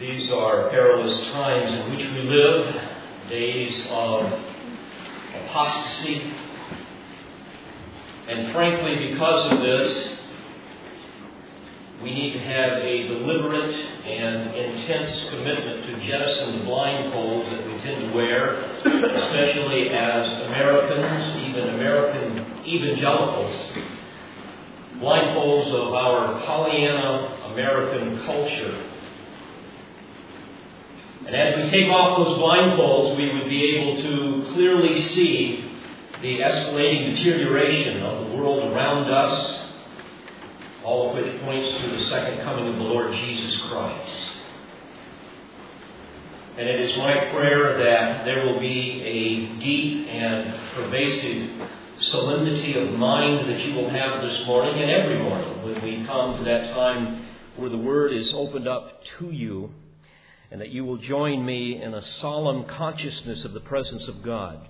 These are perilous times in which we live, days of apostasy. And frankly, because of this, we need to have a deliberate and intense commitment to jettison the blindfolds that we tend to wear, especially as Americans, even American evangelicals. Blindfolds of our Pollyanna American culture and as we take off those blindfolds, we would be able to clearly see the escalating deterioration of the world around us, all of which points to the second coming of the Lord Jesus Christ. And it is my prayer that there will be a deep and pervasive solemnity of mind that you will have this morning and every morning when we come to that time where the Word is opened up to you and that you will join me in a solemn consciousness of the presence of God.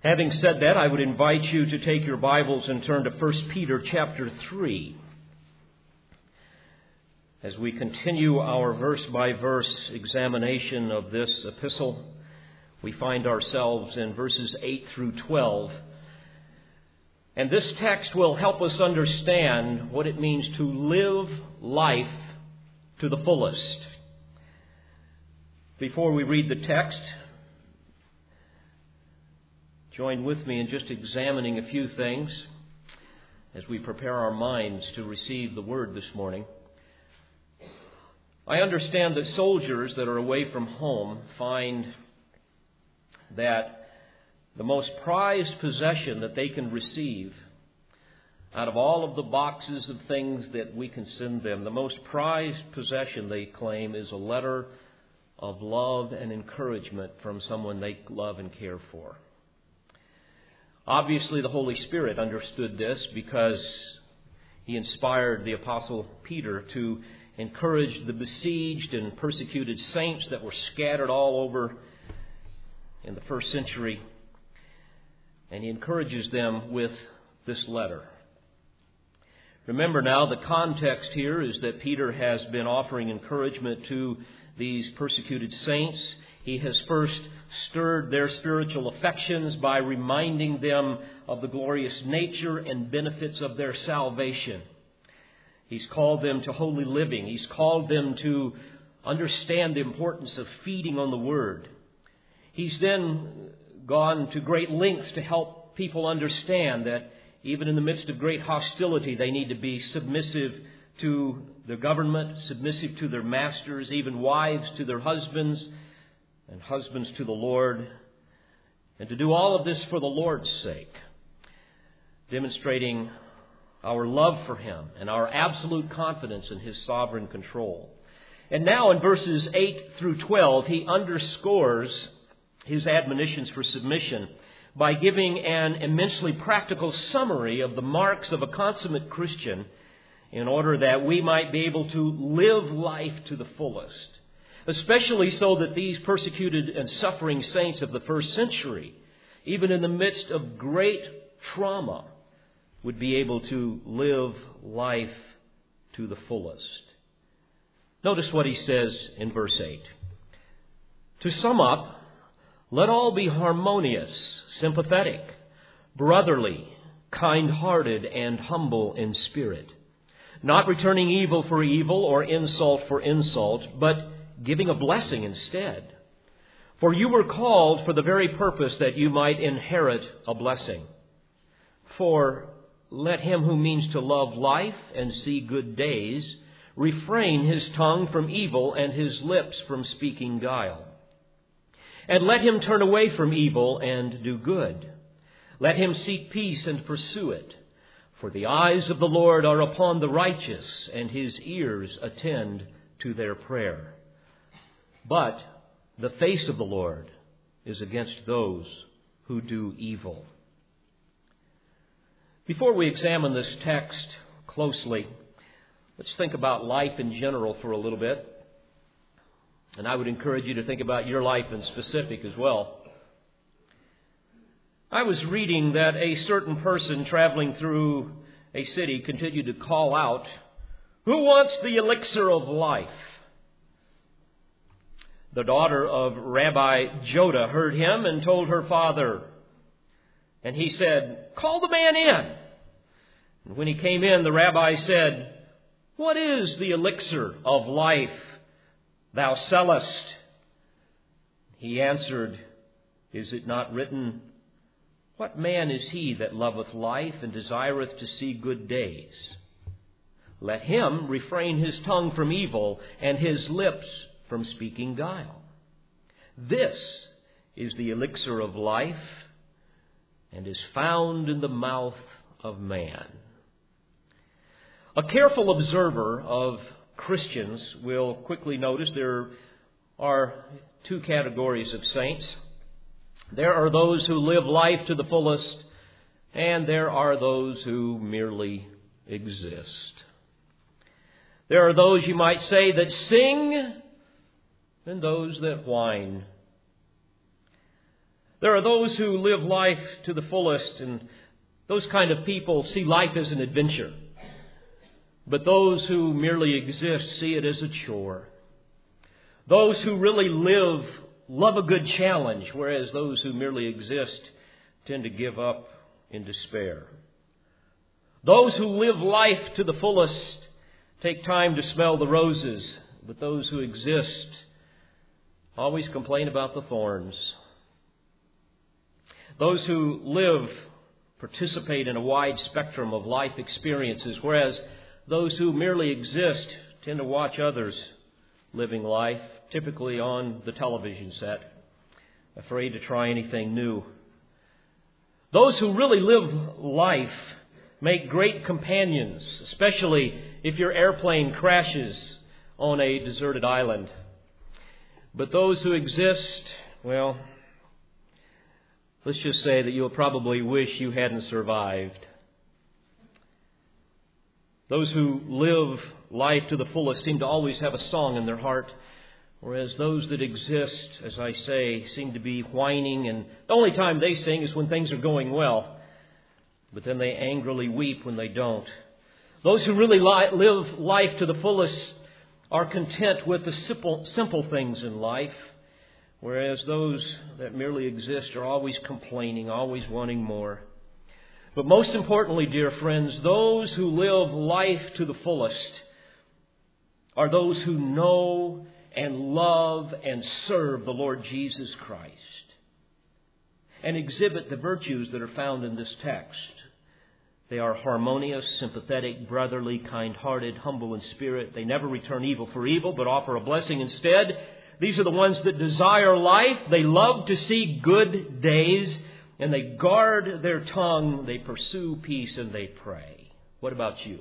Having said that, I would invite you to take your Bibles and turn to 1 Peter chapter 3. As we continue our verse by verse examination of this epistle, we find ourselves in verses 8 through 12. And this text will help us understand what it means to live life to the fullest. Before we read the text, join with me in just examining a few things as we prepare our minds to receive the word this morning. I understand that soldiers that are away from home find that the most prized possession that they can receive out of all of the boxes of things that we can send them, the most prized possession they claim is a letter of love and encouragement from someone they love and care for. Obviously, the Holy Spirit understood this because he inspired the Apostle Peter to encourage the besieged and persecuted saints that were scattered all over in the first century. And he encourages them with this letter. Remember now, the context here is that Peter has been offering encouragement to these persecuted saints. He has first stirred their spiritual affections by reminding them of the glorious nature and benefits of their salvation. He's called them to holy living. He's called them to understand the importance of feeding on the Word. He's then gone to great lengths to help people understand that even in the midst of great hostility, they need to be submissive to the government, submissive to their masters, even wives to their husbands, and husbands to the Lord, and to do all of this for the Lord's sake, demonstrating our love for Him and our absolute confidence in His sovereign control. And now in verses 8 through 12, he underscores his admonitions for submission by giving an immensely practical summary of the marks of a consummate Christian in order that we might be able to live life to the fullest. Especially so that these persecuted and suffering saints of the first century, even in the midst of great trauma, would be able to live life to the fullest. Notice what he says in verse 8. To sum up, let all be harmonious, sympathetic, brotherly, kind hearted, and humble in spirit, not returning evil for evil or insult for insult, but giving a blessing instead. For you were called for the very purpose that you might inherit a blessing. For let him who means to love life and see good days refrain his tongue from evil and his lips from speaking guile. And let him turn away from evil and do good. Let him seek peace and pursue it. For the eyes of the Lord are upon the righteous, and his ears attend to their prayer. But the face of the Lord is against those who do evil. Before we examine this text closely, let's think about life in general for a little bit. And I would encourage you to think about your life in specific as well. I was reading that a certain person traveling through a city continued to call out, Who wants the elixir of life? the daughter of Rabbi Joda, heard him and told her father. And he said, Call the man in. And when he came in, the rabbi said, What is the elixir of life thou sellest? He answered, Is it not written, What man is he that loveth life and desireth to see good days? Let him refrain his tongue from evil and his lips from speaking guile. This is the elixir of life and is found in the mouth of man. A careful observer of Christians will quickly notice there are two categories of saints. There are those who live life to the fullest, and there are those who merely exist. There are those, you might say, that sing, and those that whine. There are those who live life to the fullest, and those kind of people see life as an adventure. But those who merely exist see it as a chore. Those who really live love a good challenge, whereas those who merely exist tend to give up in despair. Those who live life to the fullest take time to smell the roses, but those who exist always complain about the thorns. Those who live participate in a wide spectrum of life experiences, whereas those who merely exist tend to watch others living life, typically on the television set, afraid to try anything new. Those who really live life make great companions, especially if your airplane crashes on a deserted island. But those who exist, well, let's just say that you'll probably wish you hadn't survived. Those who live life to the fullest seem to always have a song in their heart, whereas those that exist, as I say, seem to be whining, and the only time they sing is when things are going well, but then they angrily weep when they don't. Those who really li- live life to the fullest are content with the simple, simple things in life, whereas those that merely exist are always complaining, always wanting more. But most importantly, dear friends, those who live life to the fullest are those who know and love and serve the Lord Jesus Christ and exhibit the virtues that are found in this text. They are harmonious, sympathetic, brotherly, kind hearted, humble in spirit. They never return evil for evil, but offer a blessing instead. These are the ones that desire life. They love to see good days and they guard their tongue, they pursue peace, and they pray. What about you?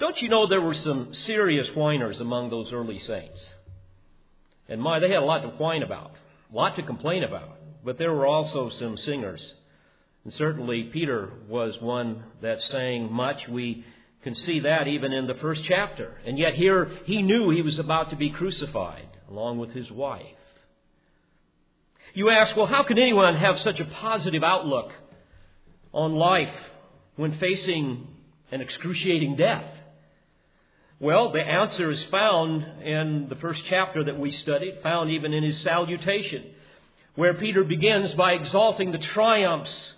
Don't you know there were some serious whiners among those early saints? And my, they had a lot to whine about, a lot to complain about. But there were also some singers. And certainly Peter was one that sang much. We can see that even in the first chapter. And yet here he knew he was about to be crucified along with his wife. You ask, well, how can anyone have such a positive outlook on life when facing an excruciating death? Well, the answer is found in the first chapter that we studied, found even in his salutation, where Peter begins by exalting the triumphs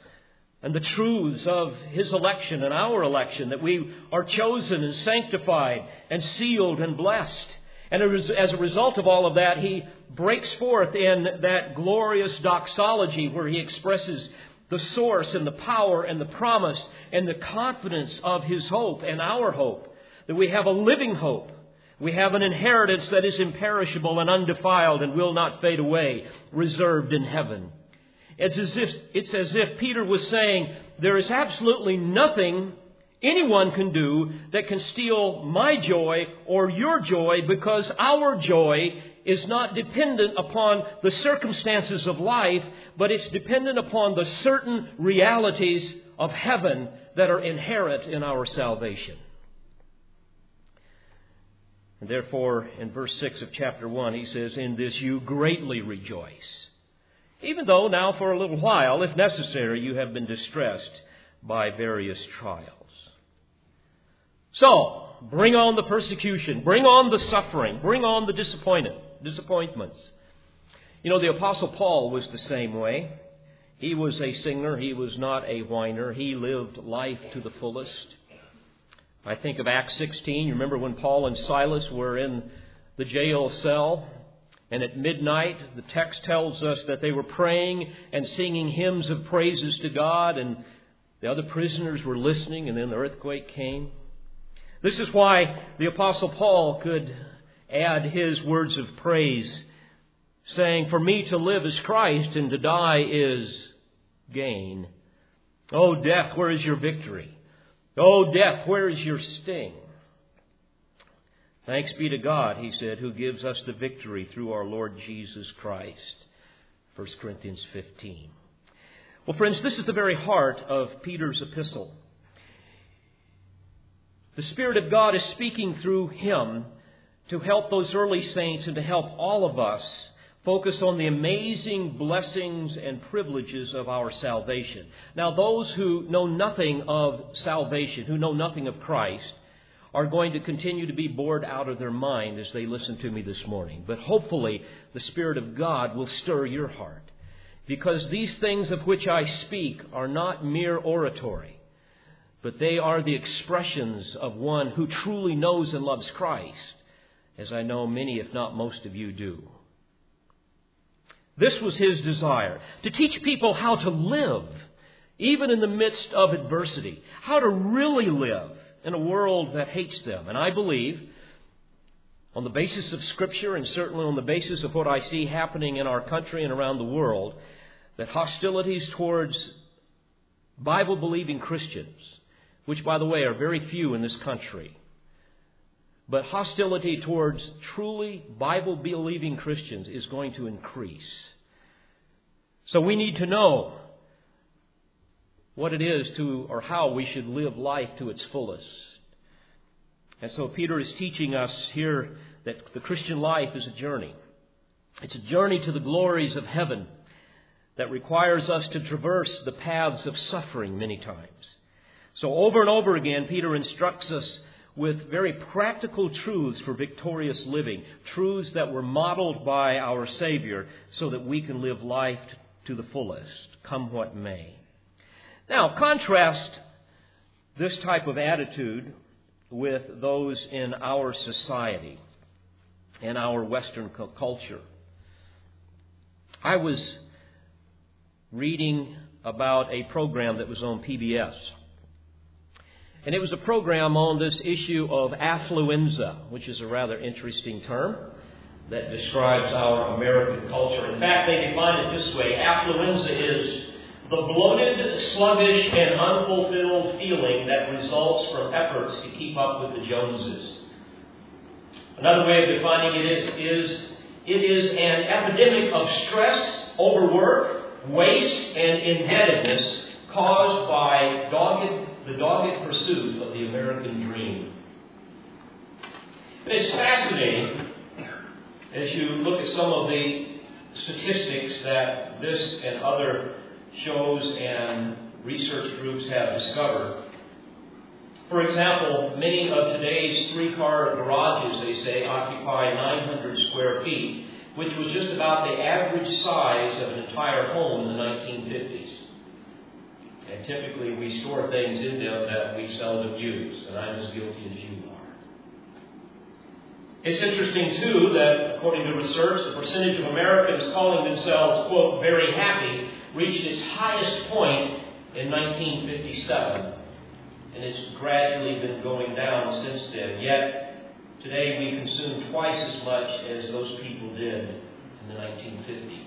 and the truths of his election and our election, that we are chosen and sanctified and sealed and blessed. And as a result of all of that, he breaks forth in that glorious doxology where he expresses the source and the power and the promise and the confidence of his hope and our hope. That we have a living hope. We have an inheritance that is imperishable and undefiled and will not fade away, reserved in heaven. It's as if, it's as if Peter was saying, there is absolutely nothing anyone can do that can steal my joy or your joy because our joy is not dependent upon the circumstances of life, but it's dependent upon the certain realities of heaven that are inherent in our salvation. And therefore, in verse 6 of chapter 1, he says, In this you greatly rejoice. Even though now for a little while, if necessary, you have been distressed by various trials. So, Bring on the persecution. Bring on the suffering. Bring on the disappointment, disappointments. You know, the Apostle Paul was the same way. He was a singer. He was not a whiner. He lived life to the fullest. I think of Acts 16. You remember when Paul and Silas were in the jail cell? And at midnight, the text tells us that they were praying and singing hymns of praises to God, and the other prisoners were listening, and then the earthquake came. This is why the Apostle Paul could add his words of praise, saying, For me to live is Christ, and to die is gain. O oh, death, where is your victory? O oh, death, where is your sting? Thanks be to God, he said, who gives us the victory through our Lord Jesus Christ. 1 Corinthians 15. Well, friends, this is the very heart of Peter's epistle. The Spirit of God is speaking through him to help those early saints and to help all of us focus on the amazing blessings and privileges of our salvation. Now, those who know nothing of salvation, who know nothing of Christ, are going to continue to be bored out of their mind as they listen to me this morning. But hopefully, the Spirit of God will stir your heart. Because these things of which I speak are not mere oratory, but they are the expressions of one who truly knows and loves Christ, as I know many, if not most of you, do. This was his desire to teach people how to live, even in the midst of adversity, how to really live in a world that hates them. And I believe, on the basis of Scripture and certainly on the basis of what I see happening in our country and around the world, that hostilities towards Bible believing Christians, which, by the way, are very few in this country, but hostility towards truly Bible believing Christians is going to increase. So we need to know what it is to, or how we should live life to its fullest. And so Peter is teaching us here that the Christian life is a journey. It's a journey to the glories of heaven that requires us to traverse the paths of suffering many times. So over and over again, Peter instructs us with very practical truths for victorious living, truths that were modeled by our Savior so that we can live life to the fullest, come what may. Now, contrast this type of attitude with those in our society and our Western culture. I was reading about a program that was on PBS. And it was a program on this issue of affluenza, which is a rather interesting term that describes our American culture. In fact, they define it this way affluenza is the bloated, sluggish, and unfulfilled feeling that results from efforts to keep up with the Joneses. Another way of defining it is, is it is an epidemic of stress, overwork, waste, and indebtedness caused by dogged, the dogged pursuit of the American dream. it's fascinating as you look at some of the statistics that this and other shows and research groups have discovered. For example, many of today's three car garages, they say, occupy 900 square feet, which was just about the average size of an entire home in the 1950s. And typically we store things in them that we seldom use, and I'm as guilty as you are. It's interesting, too, that according to research, the percentage of Americans calling themselves, quote, very happy reached its highest point in 1957, and it's gradually been going down since then. Yet, today we consume twice as much as those people did in the 1950s.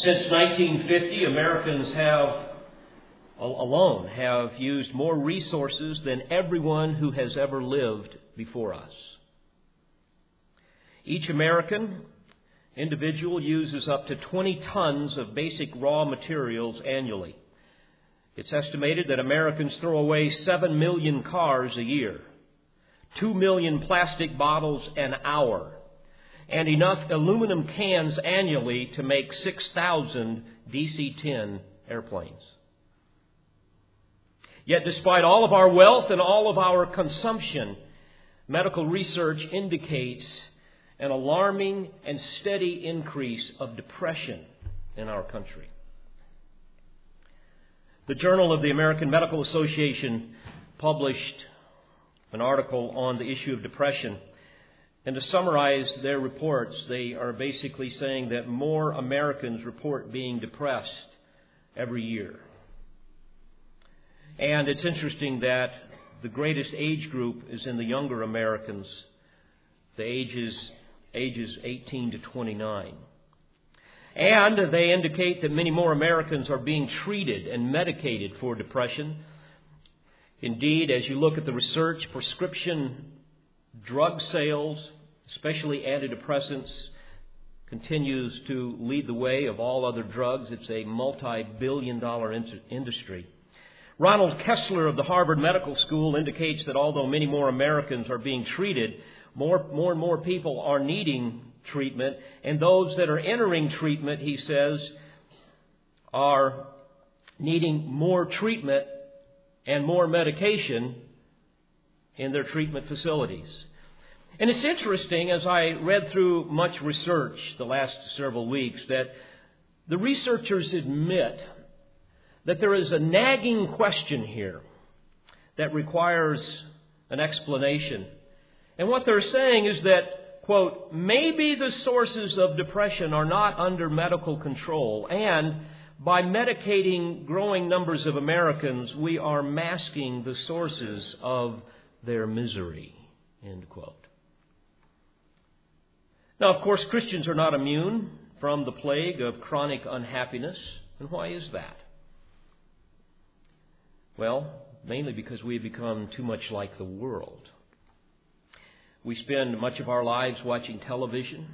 Since 1950, Americans have alone have used more resources than everyone who has ever lived before us. Each American individual uses up to 20 tons of basic raw materials annually. It's estimated that Americans throw away 7 million cars a year, 2 million plastic bottles an hour, and enough aluminum cans annually to make 6,000 DC 10 airplanes. Yet, despite all of our wealth and all of our consumption, medical research indicates an alarming and steady increase of depression in our country. The Journal of the American Medical Association published an article on the issue of depression. And to summarize their reports, they are basically saying that more Americans report being depressed every year. And it's interesting that the greatest age group is in the younger Americans, the ages, ages 18 to 29. And they indicate that many more Americans are being treated and medicated for depression. Indeed, as you look at the research, prescription drug sales, especially antidepressants, continues to lead the way of all other drugs. It's a multi billion dollar industry. Ronald Kessler of the Harvard Medical School indicates that although many more Americans are being treated, more, more and more people are needing treatment, and those that are entering treatment, he says, are needing more treatment and more medication in their treatment facilities. And it's interesting, as I read through much research the last several weeks, that the researchers admit that there is a nagging question here that requires an explanation. And what they're saying is that quote, maybe the sources of depression are not under medical control, and by medicating growing numbers of Americans, we are masking the sources of their misery, end quote. Now, of course, Christians are not immune from the plague of chronic unhappiness. And why is that? Well, mainly because we have become too much like the world. We spend much of our lives watching television,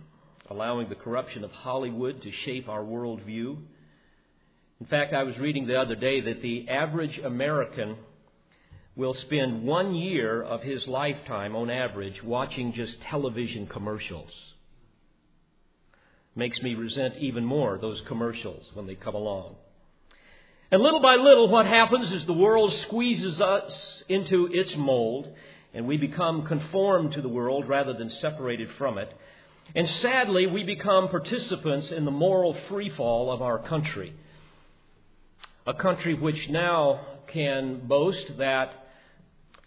allowing the corruption of Hollywood to shape our worldview. In fact, I was reading the other day that the average American will spend one year of his lifetime, on average, watching just television commercials. Makes me resent even more those commercials when they come along. And little by little, what happens is the world squeezes us into its mold and we become conformed to the world rather than separated from it. And sadly, we become participants in the moral freefall of our country. A country which now can boast that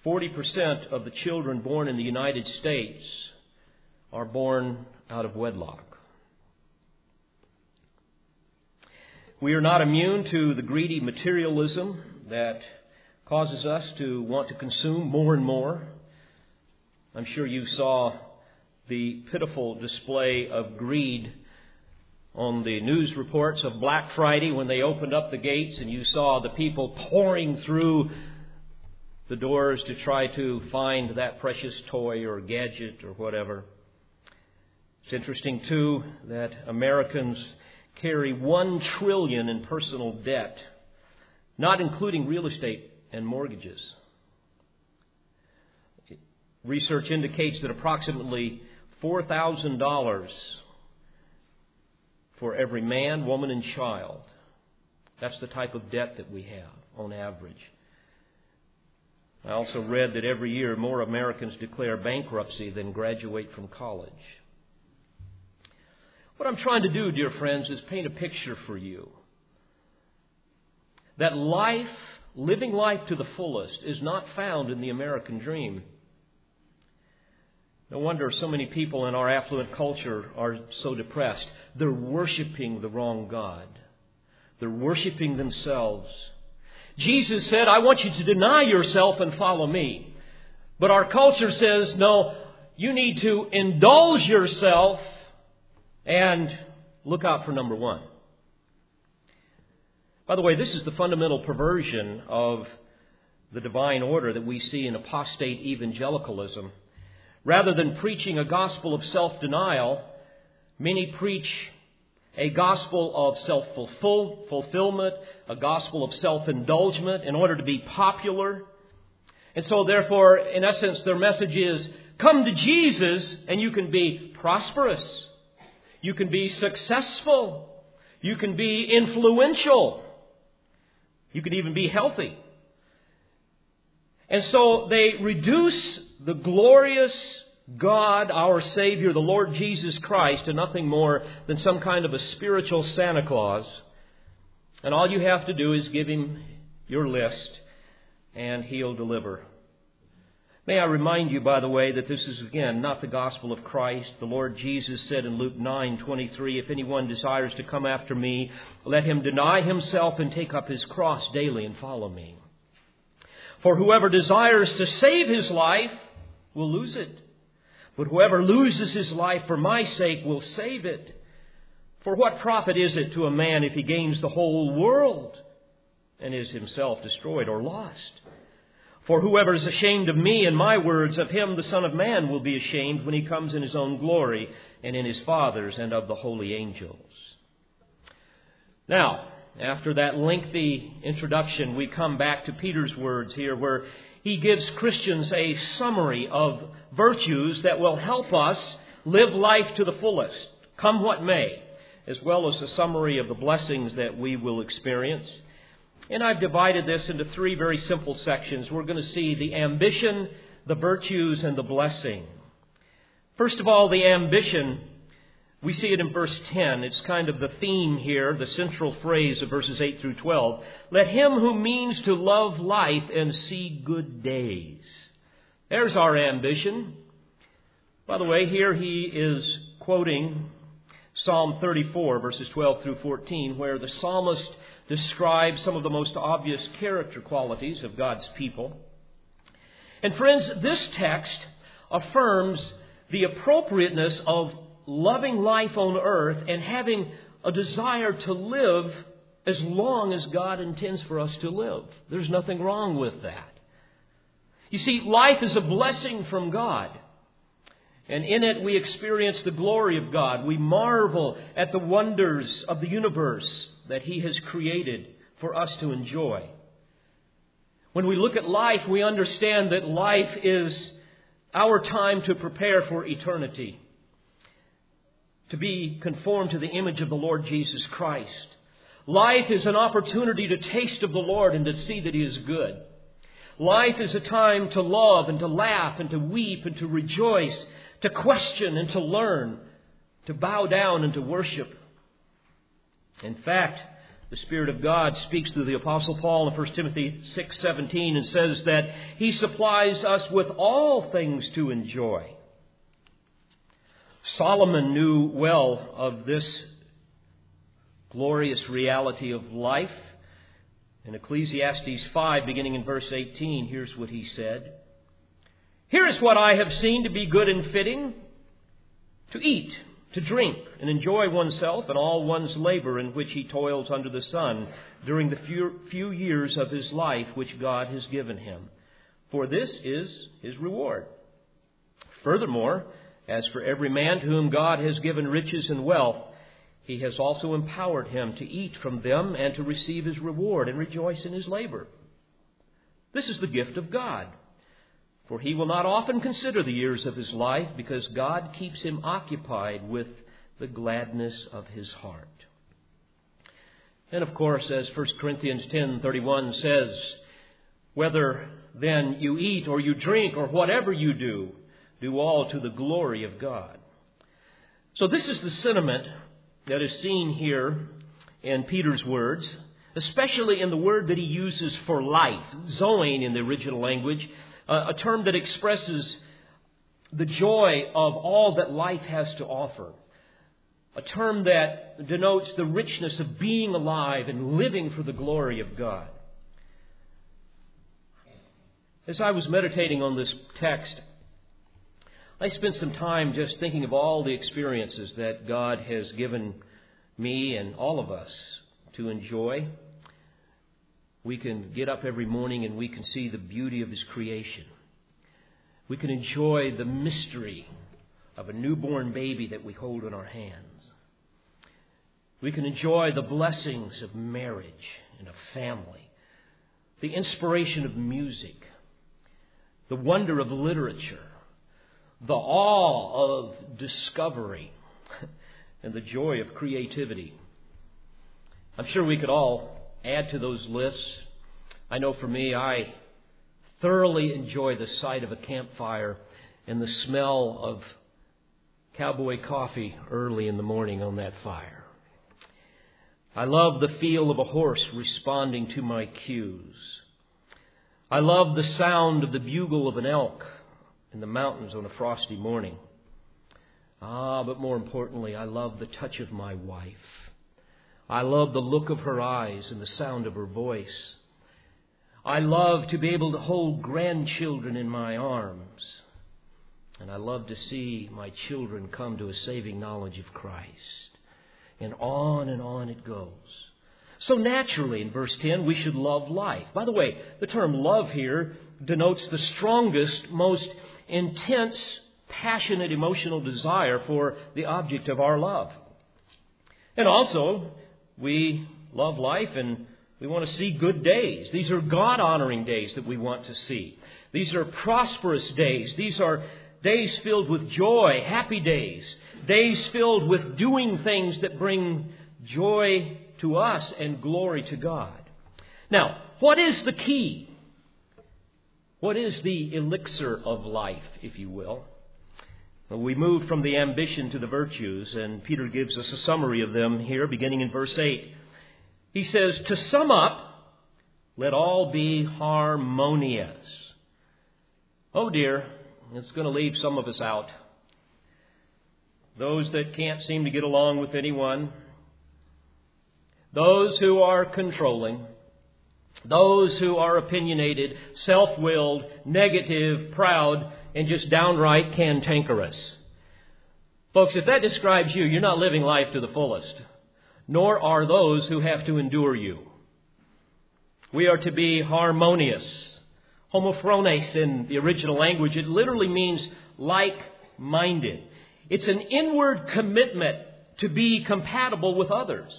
40% of the children born in the United States are born out of wedlock. We are not immune to the greedy materialism that causes us to want to consume more and more. I'm sure you saw the pitiful display of greed on the news reports of Black Friday when they opened up the gates and you saw the people pouring through the doors to try to find that precious toy or gadget or whatever. It's interesting too that Americans carry 1 trillion in personal debt, not including real estate and mortgages. Research indicates that approximately $4,000 for every man, woman, and child. That's the type of debt that we have on average. I also read that every year more Americans declare bankruptcy than graduate from college. What I'm trying to do, dear friends, is paint a picture for you that life, living life to the fullest, is not found in the American dream. No wonder so many people in our affluent culture are so depressed. They're worshiping the wrong God. They're worshiping themselves. Jesus said, I want you to deny yourself and follow me. But our culture says, no, you need to indulge yourself and look out for number one. By the way, this is the fundamental perversion of the divine order that we see in apostate evangelicalism. Rather than preaching a gospel of self denial, many preach a gospel of self fulfillment, a gospel of self indulgence in order to be popular. And so, therefore, in essence, their message is come to Jesus and you can be prosperous, you can be successful, you can be influential, you can even be healthy. And so they reduce the glorious God, our Savior, the Lord Jesus Christ, to nothing more than some kind of a spiritual Santa Claus. And all you have to do is give him your list, and he'll deliver. May I remind you, by the way, that this is again not the gospel of Christ. The Lord Jesus said in Luke 9:23, "If anyone desires to come after me, let him deny himself and take up his cross daily and follow me." For whoever desires to save his life will lose it, but whoever loses his life for my sake will save it. For what profit is it to a man if he gains the whole world and is himself destroyed or lost? For whoever is ashamed of me and my words, of him the Son of Man will be ashamed when he comes in his own glory and in his Father's and of the holy angels. Now, after that lengthy introduction, we come back to Peter's words here where he gives Christians a summary of virtues that will help us live life to the fullest, come what may, as well as a summary of the blessings that we will experience. And I've divided this into three very simple sections. We're going to see the ambition, the virtues, and the blessing. First of all, the ambition. We see it in verse 10. It's kind of the theme here, the central phrase of verses 8 through 12. Let him who means to love life and see good days. There's our ambition. By the way, here he is quoting Psalm 34, verses 12 through 14, where the psalmist describes some of the most obvious character qualities of God's people. And friends, this text affirms the appropriateness of loving life on earth and having a desire to live as long as God intends for us to live. There's nothing wrong with that. You see, life is a blessing from God. And in it we experience the glory of God. We marvel at the wonders of the universe that He has created for us to enjoy. When we look at life, we understand that life is our time to prepare for eternity, to be conformed to the image of the Lord Jesus Christ. Life is an opportunity to taste of the Lord and to see that He is good. Life is a time to love and to laugh and to weep and to rejoice to question and to learn, to bow down and to worship. In fact, the Spirit of God speaks through the Apostle Paul in 1 Timothy 6:17 and says that he supplies us with all things to enjoy. Solomon knew well of this glorious reality of life. In Ecclesiastes 5, beginning in verse 18, here's what he said here is what I have seen to be good and fitting to eat, to drink, and enjoy oneself and all one's labor in which he toils under the sun during the few, few years of his life which God has given him. For this is his reward. Furthermore, as for every man to whom God has given riches and wealth, he has also empowered him to eat from them and to receive his reward and rejoice in his labor. This is the gift of God. For he will not often consider the years of his life because God keeps him occupied with the gladness of his heart. And of course, as 1 Corinthians 10:31 says, whether then you eat or you drink or whatever you do, do all to the glory of God. So this is the sentiment that is seen here in Peter's words, especially in the word that he uses for life, zoin in the original language, a term that expresses the joy of all that life has to offer. A term that denotes the richness of being alive and living for the glory of God. As I was meditating on this text, I spent some time just thinking of all the experiences that God has given me and all of us to enjoy we can get up every morning and we can see the beauty of His creation. We can enjoy the mystery of a newborn baby that we hold in our hands. We can enjoy the blessings of marriage and of family, the inspiration of music, the wonder of literature, the awe of discovery, and the joy of creativity. I'm sure we could all add to those lists. I know for me, I thoroughly enjoy the sight of a campfire and the smell of cowboy coffee early in the morning on that fire. I love the feel of a horse responding to my cues. I love the sound of the bugle of an elk in the mountains on a frosty morning. Ah, but more importantly, I love the touch of my wife. I love the look of her eyes and the sound of her voice. I love to be able to hold grandchildren in my arms. And I love to see my children come to a saving knowledge of Christ. And on and on it goes. So naturally, in verse 10, we should love life. By the way, the term love here denotes the strongest, most intense, passionate emotional desire for the object of our love. And also, we love life and we want to see good days. These are God honoring days that we want to see. These are prosperous days. These are days filled with joy, happy days. Days filled with doing things that bring joy to us and glory to God. Now, what is the key? What is the elixir of life, if you will? We move from the ambition to the virtues, and Peter gives us a summary of them here, beginning in verse 8. He says, To sum up, let all be harmonious. Oh dear, it's going to leave some of us out. Those that can't seem to get along with anyone, those who are controlling, those who are opinionated, self willed, negative, proud, and just downright cantankerous. Folks, if that describes you, you're not living life to the fullest nor are those who have to endure you. We are to be harmonious. Homophrones in the original language, it literally means like minded. It's an inward commitment to be compatible with others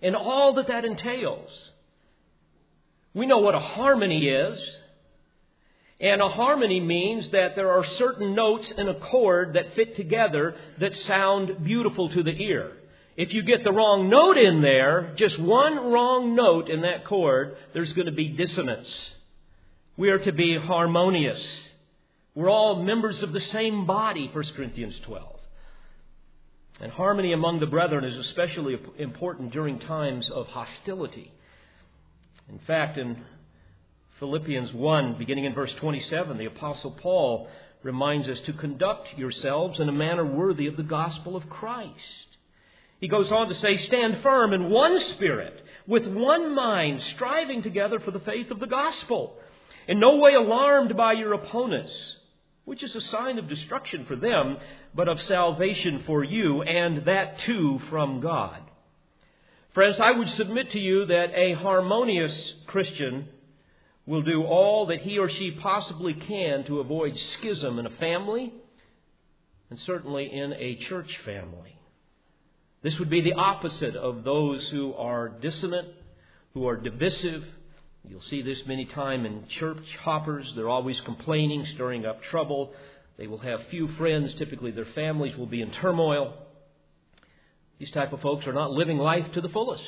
and all that that entails. We know what a harmony is. And a harmony means that there are certain notes in a chord that fit together that sound beautiful to the ear. If you get the wrong note in there, just one wrong note in that chord, there's going to be dissonance. We are to be harmonious. We're all members of the same body, 1 Corinthians 12. And harmony among the brethren is especially important during times of hostility. In fact, in Philippians 1, beginning in verse 27, the Apostle Paul reminds us to conduct yourselves in a manner worthy of the gospel of Christ. He goes on to say, Stand firm in one spirit, with one mind, striving together for the faith of the gospel, in no way alarmed by your opponents, which is a sign of destruction for them, but of salvation for you, and that too from God. Friends, I would submit to you that a harmonious Christian will do all that he or she possibly can to avoid schism in a family, and certainly in a church family. This would be the opposite of those who are dissonant, who are divisive. You'll see this many times in church hoppers. They're always complaining, stirring up trouble. They will have few friends. Typically, their families will be in turmoil. These type of folks are not living life to the fullest.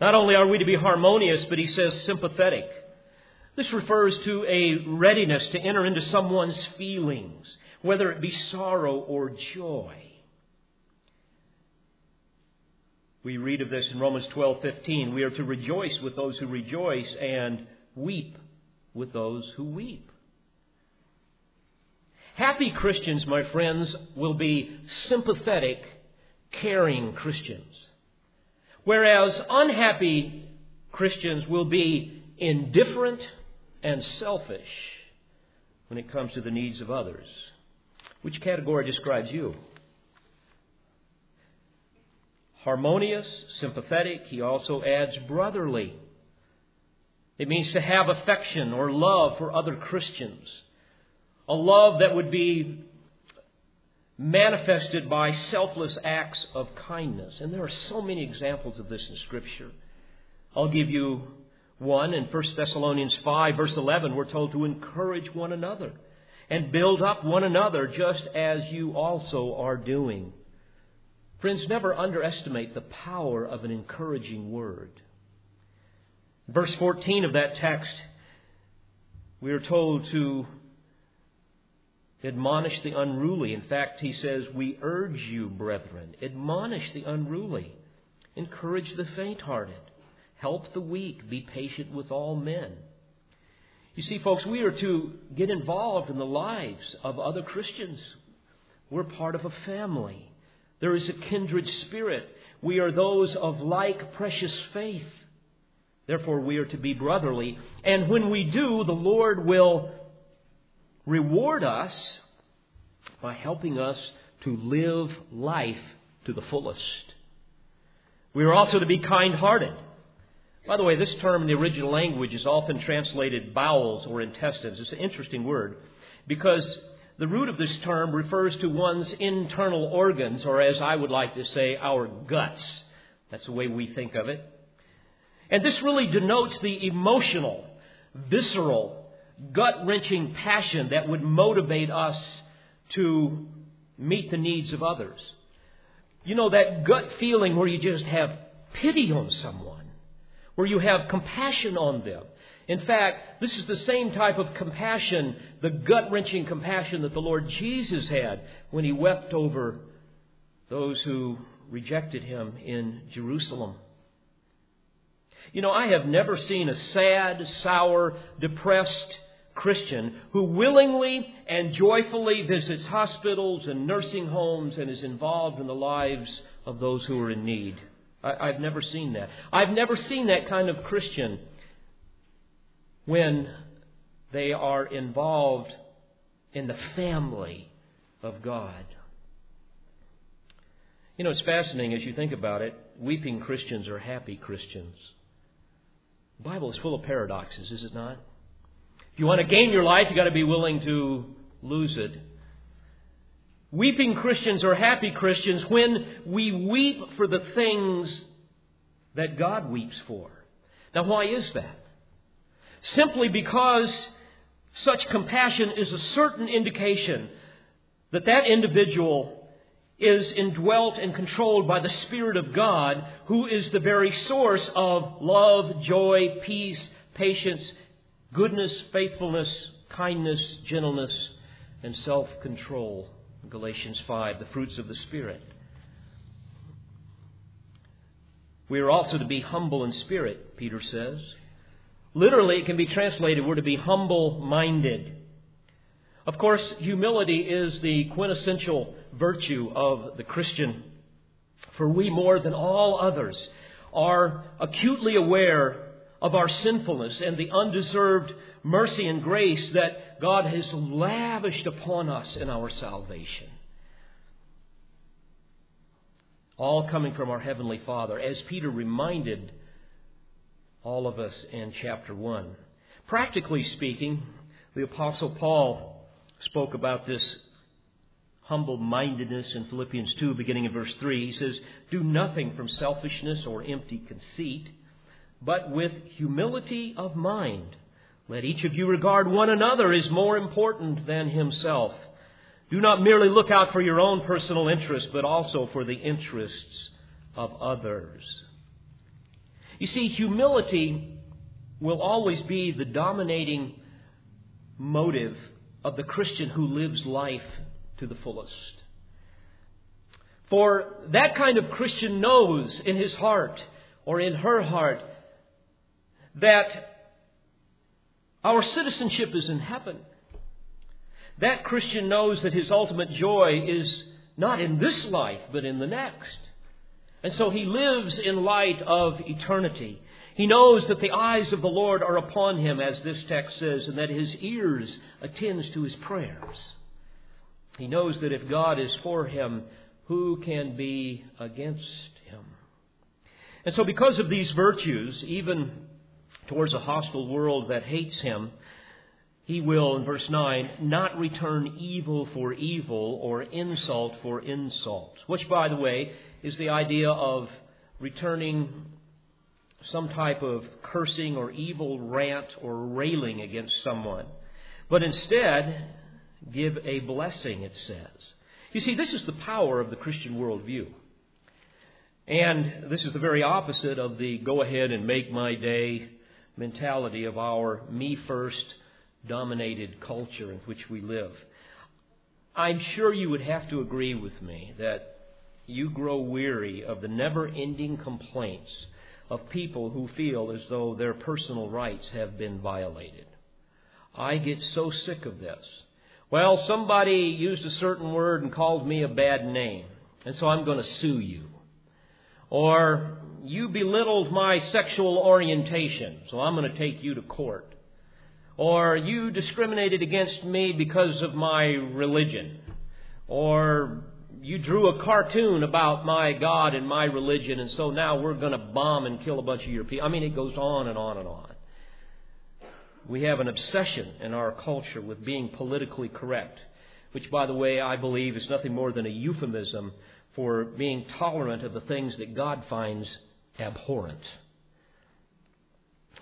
Not only are we to be harmonious, but he says sympathetic. This refers to a readiness to enter into someone's feelings, whether it be sorrow or joy. We read of this in Romans 12:15. We are to rejoice with those who rejoice and weep with those who weep. Happy Christians, my friends, will be sympathetic, caring Christians. Whereas unhappy Christians will be indifferent and selfish when it comes to the needs of others. Which category describes you? harmonious, sympathetic. He also adds brotherly. It means to have affection or love for other Christians. A love that would be manifested by selfless acts of kindness. And there are so many examples of this in Scripture. I'll give you one in 1 Thessalonians 5, verse 11. We're told to encourage one another and build up one another just as you also are doing. Friends, never underestimate the power of an encouraging word. Verse 14 of that text, We are told to admonish the unruly. In fact, he says, We urge you, brethren, admonish the unruly, encourage the faint hearted, help the weak, be patient with all men. You see, folks, we are to get involved in the lives of other Christians. We're part of a family. There is a kindred spirit. We are those of like precious faith. Therefore, we are to be brotherly. And when we do, the Lord will reward us by helping us to live life to the fullest. We are also to be kind hearted. By the way, this term in the original language is often translated bowels or intestines. It's an interesting word because the root of this term refers to one's internal organs, or as I would like to say, our guts. That's the way we think of it. And this really denotes the emotional, visceral, gut wrenching passion that would motivate us to meet the needs of others. You know, that gut feeling where you just have pity on someone, where you have compassion on them. In fact, this is the same type of compassion, the gut wrenching compassion that the Lord Jesus had when he wept over those who rejected him in Jerusalem. You know, I have never seen a sad, sour, depressed Christian who willingly and joyfully visits hospitals and nursing homes and is involved in the lives of those who are in need. I, have never seen that. I've never seen that kind of Christian when they are involved in the family of God. You know, it's fascinating as you think about it. Weeping Christians are happy Christians. The Bible is full of paradoxes, is it not? You want to gain your life, you've got to be willing to lose it. Weeping Christians are happy Christians when we weep for the things that God weeps for. Now, why is that? simply because such compassion is a certain indication that that individual is indwelt and controlled by the Spirit of God, who is the very source of love, joy, peace, patience, goodness, faithfulness, kindness, gentleness, and self control. Galatians 5, the fruits of the Spirit. We are also to be humble in spirit, Peter says. Literally, it can be translated, we're to be humble minded. Of course, humility is the quintessential virtue of the Christian. For we, more than all others, are acutely aware of our sinfulness and the undeserved mercy and grace that God has lavished upon us in our salvation. All coming from our Heavenly Father. As Peter reminded all of us in chapter 1. Practically speaking, the Apostle Paul spoke about this humble mindedness in Philippians 2, beginning in verse 3. He says, Do nothing from selfishness or empty conceit, but with humility of mind. Let each of you regard one another as more important than himself. Do not merely look out for your own personal interests, but also for the interests of others. You see, humility will always be the dominating motive of the Christian who lives life to the fullest. For that kind of Christian knows in his heart or in her heart that our citizenship is in heaven. That Christian knows that his ultimate joy is not in this life, but in the next. And so he lives in light of eternity. He knows that the eyes of the Lord are upon him, as this text says, and that his ears attends to his prayers. He knows that if God is for him, who can be against him? And so, because of these virtues, even towards a hostile world that hates him, he will, in verse 9, not return evil for evil or insult for insult. Which, by the way, is the idea of returning some type of cursing or evil rant or railing against someone. But instead, give a blessing, it says. You see, this is the power of the Christian worldview. And this is the very opposite of the go ahead and make my day mentality of our me first, dominated culture in which we live. I'm sure you would have to agree with me that you grow weary of the never ending complaints of people who feel as though their personal rights have been violated. I get so sick of this. Well, somebody used a certain word and called me a bad name, and so I'm going to sue you. Or you belittled my sexual orientation, so I'm going to take you to court. Or you discriminated against me because of my religion. Or you drew a cartoon about my God and my religion, and so now we're going to bomb and kill a bunch of your people. I mean, it goes on and on and on. We have an obsession in our culture with being politically correct, which, by the way, I believe is nothing more than a euphemism for being tolerant of the things that God finds abhorrent.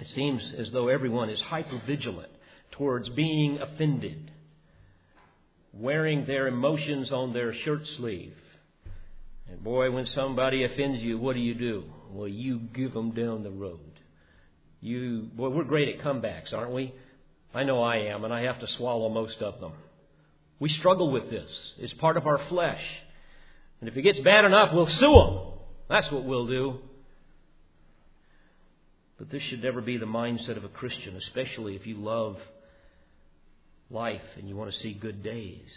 It seems as though everyone is hyper vigilant towards being offended wearing their emotions on their shirt sleeve. And boy, when somebody offends you, what do you do? Well, you give them down the road. You, boy, we're great at comebacks, aren't we? I know I am, and I have to swallow most of them. We struggle with this. It's part of our flesh. And if it gets bad enough, we'll sue them. That's what we'll do. But this should never be the mindset of a Christian, especially if you love life and you want to see good days.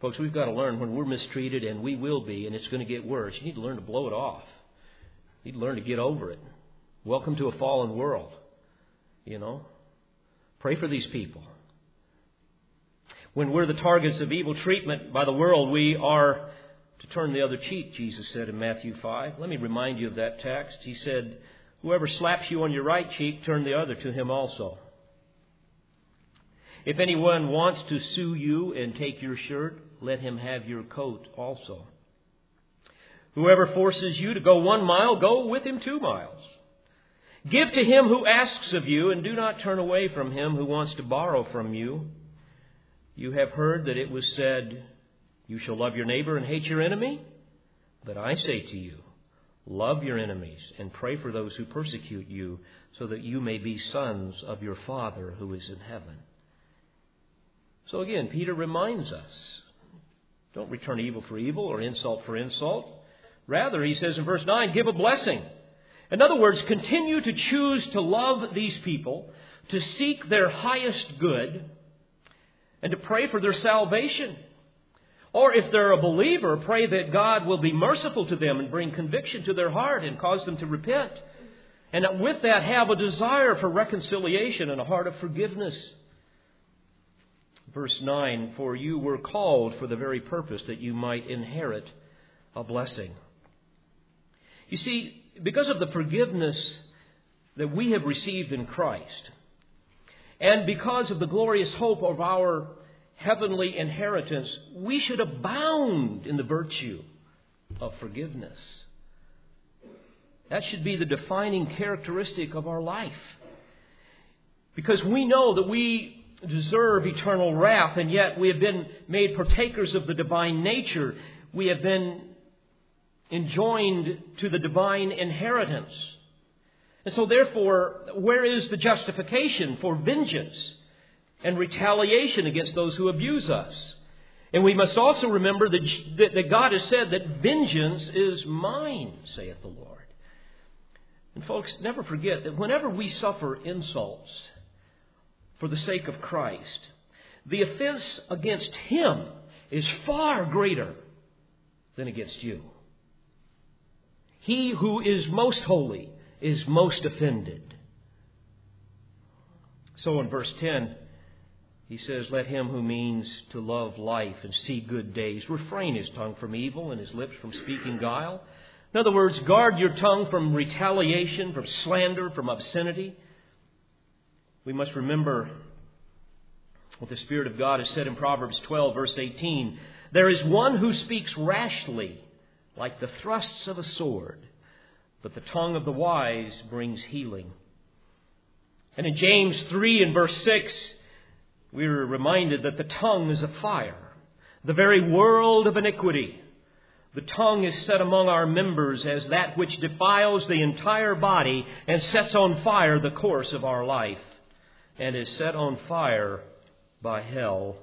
Folks, we've got to learn when we're mistreated, and we will be, and it's going to get worse. You need to learn to blow it off. You need to learn to get over it. Welcome to a fallen world. You know? Pray for these people. When we're the targets of evil treatment by the world, we are to turn the other cheek, Jesus said in Matthew 5. Let me remind you of that text. He said, Whoever slaps you on your right cheek, turn the other to him also. If anyone wants to sue you and take your shirt, let him have your coat also. Whoever forces you to go one mile, go with him two miles. Give to him who asks of you, and do not turn away from him who wants to borrow from you. You have heard that it was said, You shall love your neighbor and hate your enemy. But I say to you, Love your enemies and pray for those who persecute you, so that you may be sons of your Father who is in heaven. So again, Peter reminds us don't return evil for evil or insult for insult. Rather, he says in verse 9, give a blessing. In other words, continue to choose to love these people, to seek their highest good, and to pray for their salvation. Or if they're a believer, pray that God will be merciful to them and bring conviction to their heart and cause them to repent. And with that, have a desire for reconciliation and a heart of forgiveness. Verse 9 For you were called for the very purpose that you might inherit a blessing. You see, because of the forgiveness that we have received in Christ, and because of the glorious hope of our heavenly inheritance, we should abound in the virtue of forgiveness. That should be the defining characteristic of our life. Because we know that we deserve eternal wrath, and yet we have been made partakers of the divine nature. We have been enjoined to the divine inheritance. And so, therefore, where is the justification for vengeance and retaliation against those who abuse us? And we must also remember that, that God has said that vengeance is mine, saith the Lord. And, folks, never forget that whenever we suffer insults, for the sake of Christ, the offense against him is far greater than against you. He who is most holy is most offended. So in verse 10, he says, Let him who means to love life and see good days refrain his tongue from evil and his lips from speaking guile. In other words, guard your tongue from retaliation, from slander, from obscenity we must remember what the Spirit of God has said in Proverbs 12, verse 18. There is one who speaks rashly, like the thrusts of a sword, but the tongue of the wise brings healing. And in James 3 and verse 6, we are reminded that the tongue is a fire, the very world of iniquity. The tongue is set among our members as that which defiles the entire body and sets on fire the course of our life. and is set on fire by hell.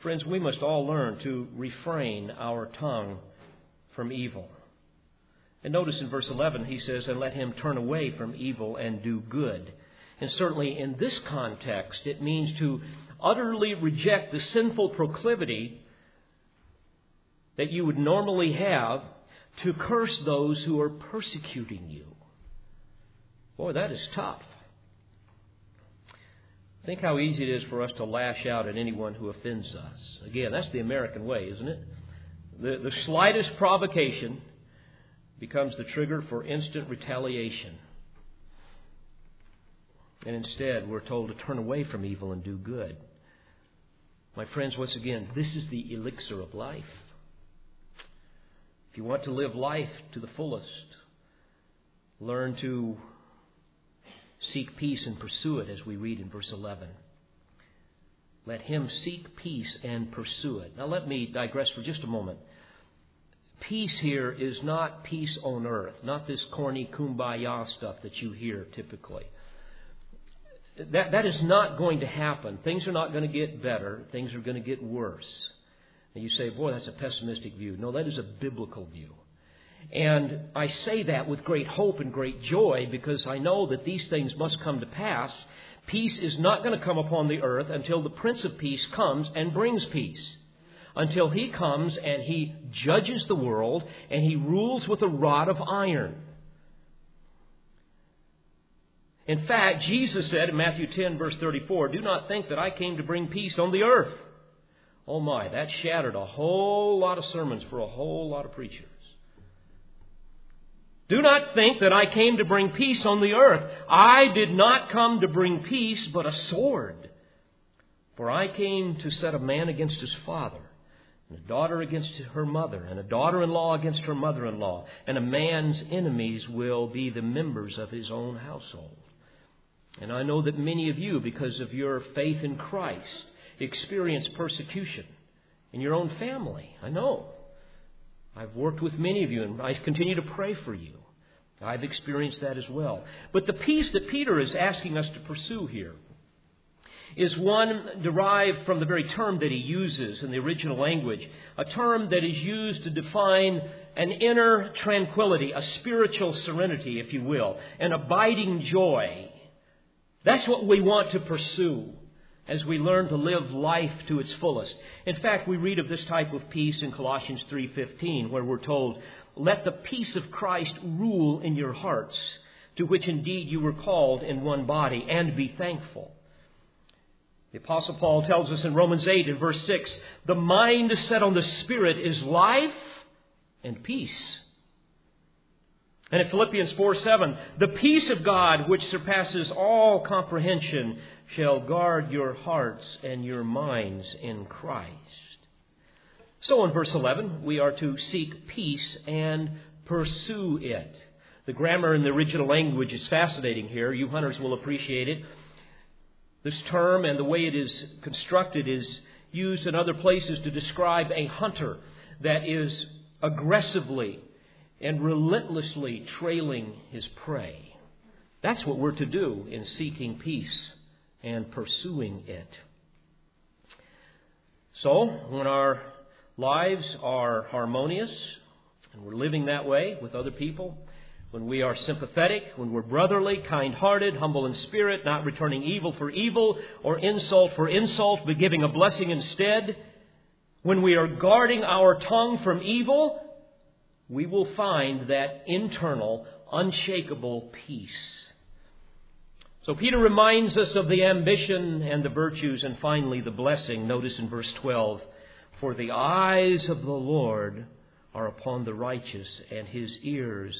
Friends, we must all learn to refrain our tongue from evil. And notice in verse 11, he says, And let him turn away from evil and do good. And certainly in this context, it means to utterly reject the sinful proclivity that you would normally have to curse those who are persecuting you. Boy, that is tough. Think how easy it is for us to lash out at anyone who offends us. Again, that's the American way, isn't it? The, the slightest provocation becomes the trigger for instant retaliation. And instead, we're told to turn away from evil and do good. My friends, once again, this is the elixir of life. If you want to live life to the fullest, learn to seek peace and pursue it, as we read in verse 11. Let him seek peace and pursue it. Now, let me digress for just a moment. Peace here is not peace on earth, not this corny kumbaya stuff that you hear typically. That, that is not going to happen. Things are not going to get better, things are going to get worse. And you say, boy, that's a pessimistic view. No, that is a biblical view. And I say that with great hope and great joy because I know that these things must come to pass. Peace is not going to come upon the earth until the Prince of Peace comes and brings peace. Until he comes and he judges the world and he rules with a rod of iron. In fact, Jesus said in Matthew 10, verse 34, Do not think that I came to bring peace on the earth. Oh my, that shattered a whole lot of sermons for a whole lot of preachers. Do not think that I came to bring peace on the earth. I did not come to bring peace, but a sword. For I came to set a man against his father, and a daughter against her mother, and a daughter in law against her mother in law, and a man's enemies will be the members of his own household. And I know that many of you, because of your faith in Christ, experience persecution in your own family. I know. I've worked with many of you, and I continue to pray for you. I've experienced that as well. But the peace that Peter is asking us to pursue here is one derived from the very term that he uses in the original language, a term that is used to define an inner tranquility, a spiritual serenity, if you will, an abiding joy. That's what we want to pursue as we learn to live life to its fullest. In fact, we read of this type of peace in Colossians 3:15 where we're told, "Let the peace of Christ rule in your hearts, to which indeed you were called in one body, and be thankful." The apostle Paul tells us in Romans 8 and verse 6, "The mind set on the spirit is life and peace." And in Philippians 4 7, the peace of God, which surpasses all comprehension, shall guard your hearts and your minds in Christ. So in verse 11, we are to seek peace and pursue it. The grammar in the original language is fascinating here. You hunters will appreciate it. This term and the way it is constructed is used in other places to describe a hunter that is aggressively and relentlessly trailing his prey. That's what we're to do in seeking peace and pursuing it. So, when our lives are harmonious and we're living that way with other people, when we are sympathetic, when we're brotherly, kind hearted, humble in spirit, not returning evil for evil or insult for insult, but giving a blessing instead, when we are guarding our tongue from evil, we will find that internal, unshakable peace. So Peter reminds us of the ambition and the virtues and finally the blessing. Notice in verse 12, For the eyes of the Lord are upon the righteous, and his ears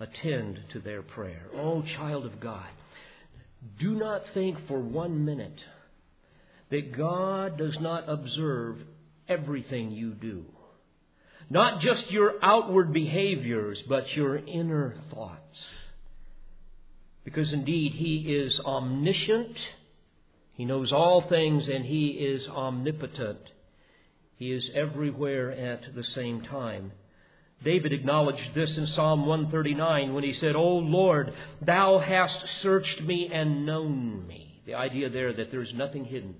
attend to their prayer. Oh, child of God, do not think for one minute that God does not observe everything you do. Not just your outward behaviors, but your inner thoughts. Because indeed, He is omniscient. He knows all things and He is omnipotent. He is everywhere at the same time. David acknowledged this in Psalm 139 when he said, O Lord, thou hast searched me and known me. The idea there that there is nothing hidden.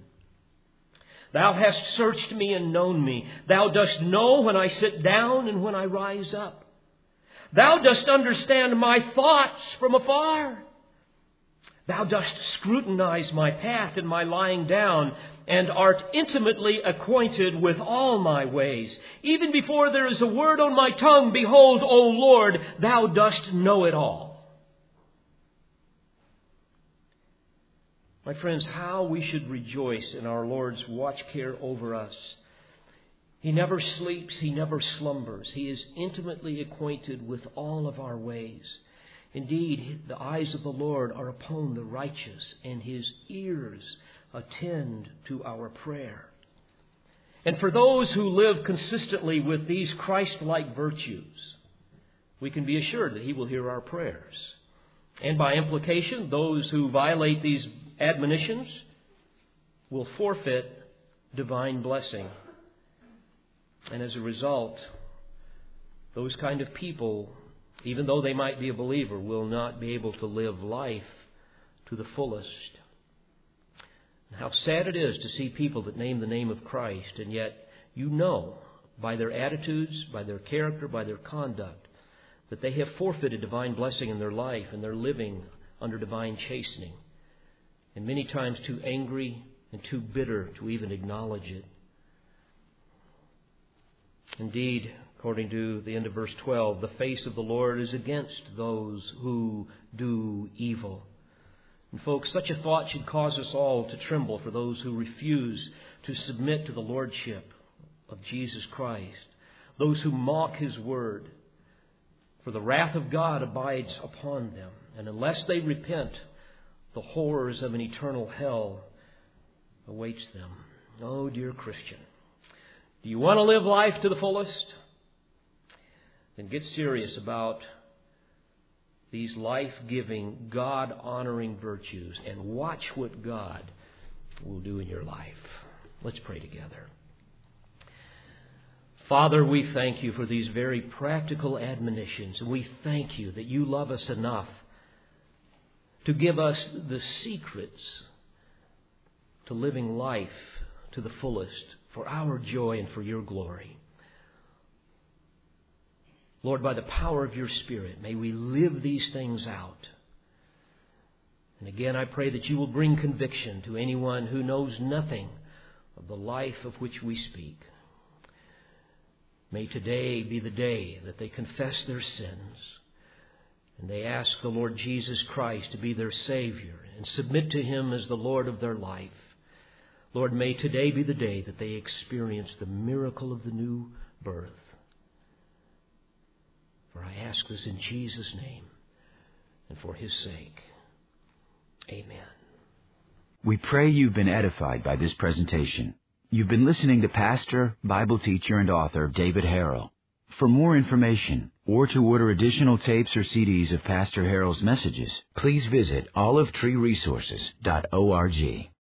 Thou hast searched me and known me. Thou dost know when I sit down and when I rise up. Thou dost understand my thoughts from afar. Thou dost scrutinize my path and my lying down, and art intimately acquainted with all my ways. Even before there is a word on my tongue, behold, O Lord, thou dost know it all. My friends, how we should rejoice in our Lord's watch care over us. He never sleeps, he never slumbers. He is intimately acquainted with all of our ways. Indeed, the eyes of the Lord are upon the righteous, and his ears attend to our prayer. And for those who live consistently with these Christ like virtues, we can be assured that he will hear our prayers. And by implication, those who violate these admonitions will forfeit divine blessing. And as a result, those kind of people, even though they might be a believer, will not be able to live life to the fullest. How sad it is to see people that name the name of Christ, and yet you know by their attitudes, by their character, by their conduct, that they have forfeited divine blessing in their life and they're living under divine chastening and many times too angry and too bitter to even acknowledge it. Indeed, according to the end of verse 12, the face of the Lord is against those who do evil. And, folks, such a thought should cause us all to tremble for those who refuse to submit to the Lordship of Jesus Christ, those who mock His Word. For the wrath of God abides upon them, and unless they repent, the horrors of an eternal hell awaits them. Oh, dear Christian, do you want to live life to the fullest? Then get serious about these life giving, God honoring virtues and watch what God will do in your life. Let's pray together. Father, we thank you for these very practical admonitions, we thank you that you love us enough to give us the secrets to living life to the fullest for our joy and for your glory. Lord, by the power of your Spirit, may we live these things out. And again, I pray that you will bring conviction to anyone who knows nothing of the life of which we speak. May today be the day that they confess their sins and they ask the Lord Jesus Christ to be their Savior and submit to Him as the Lord of their life. Lord, may today be the day that they experience the miracle of the new birth. For I ask this in Jesus' name and for His sake. Amen. We pray you've been edified by this presentation. You've been listening to pastor, Bible teacher, and author David Harrell. For more information or to order additional tapes or CDs of Pastor Harrell's messages, please visit olivetreeresources.org.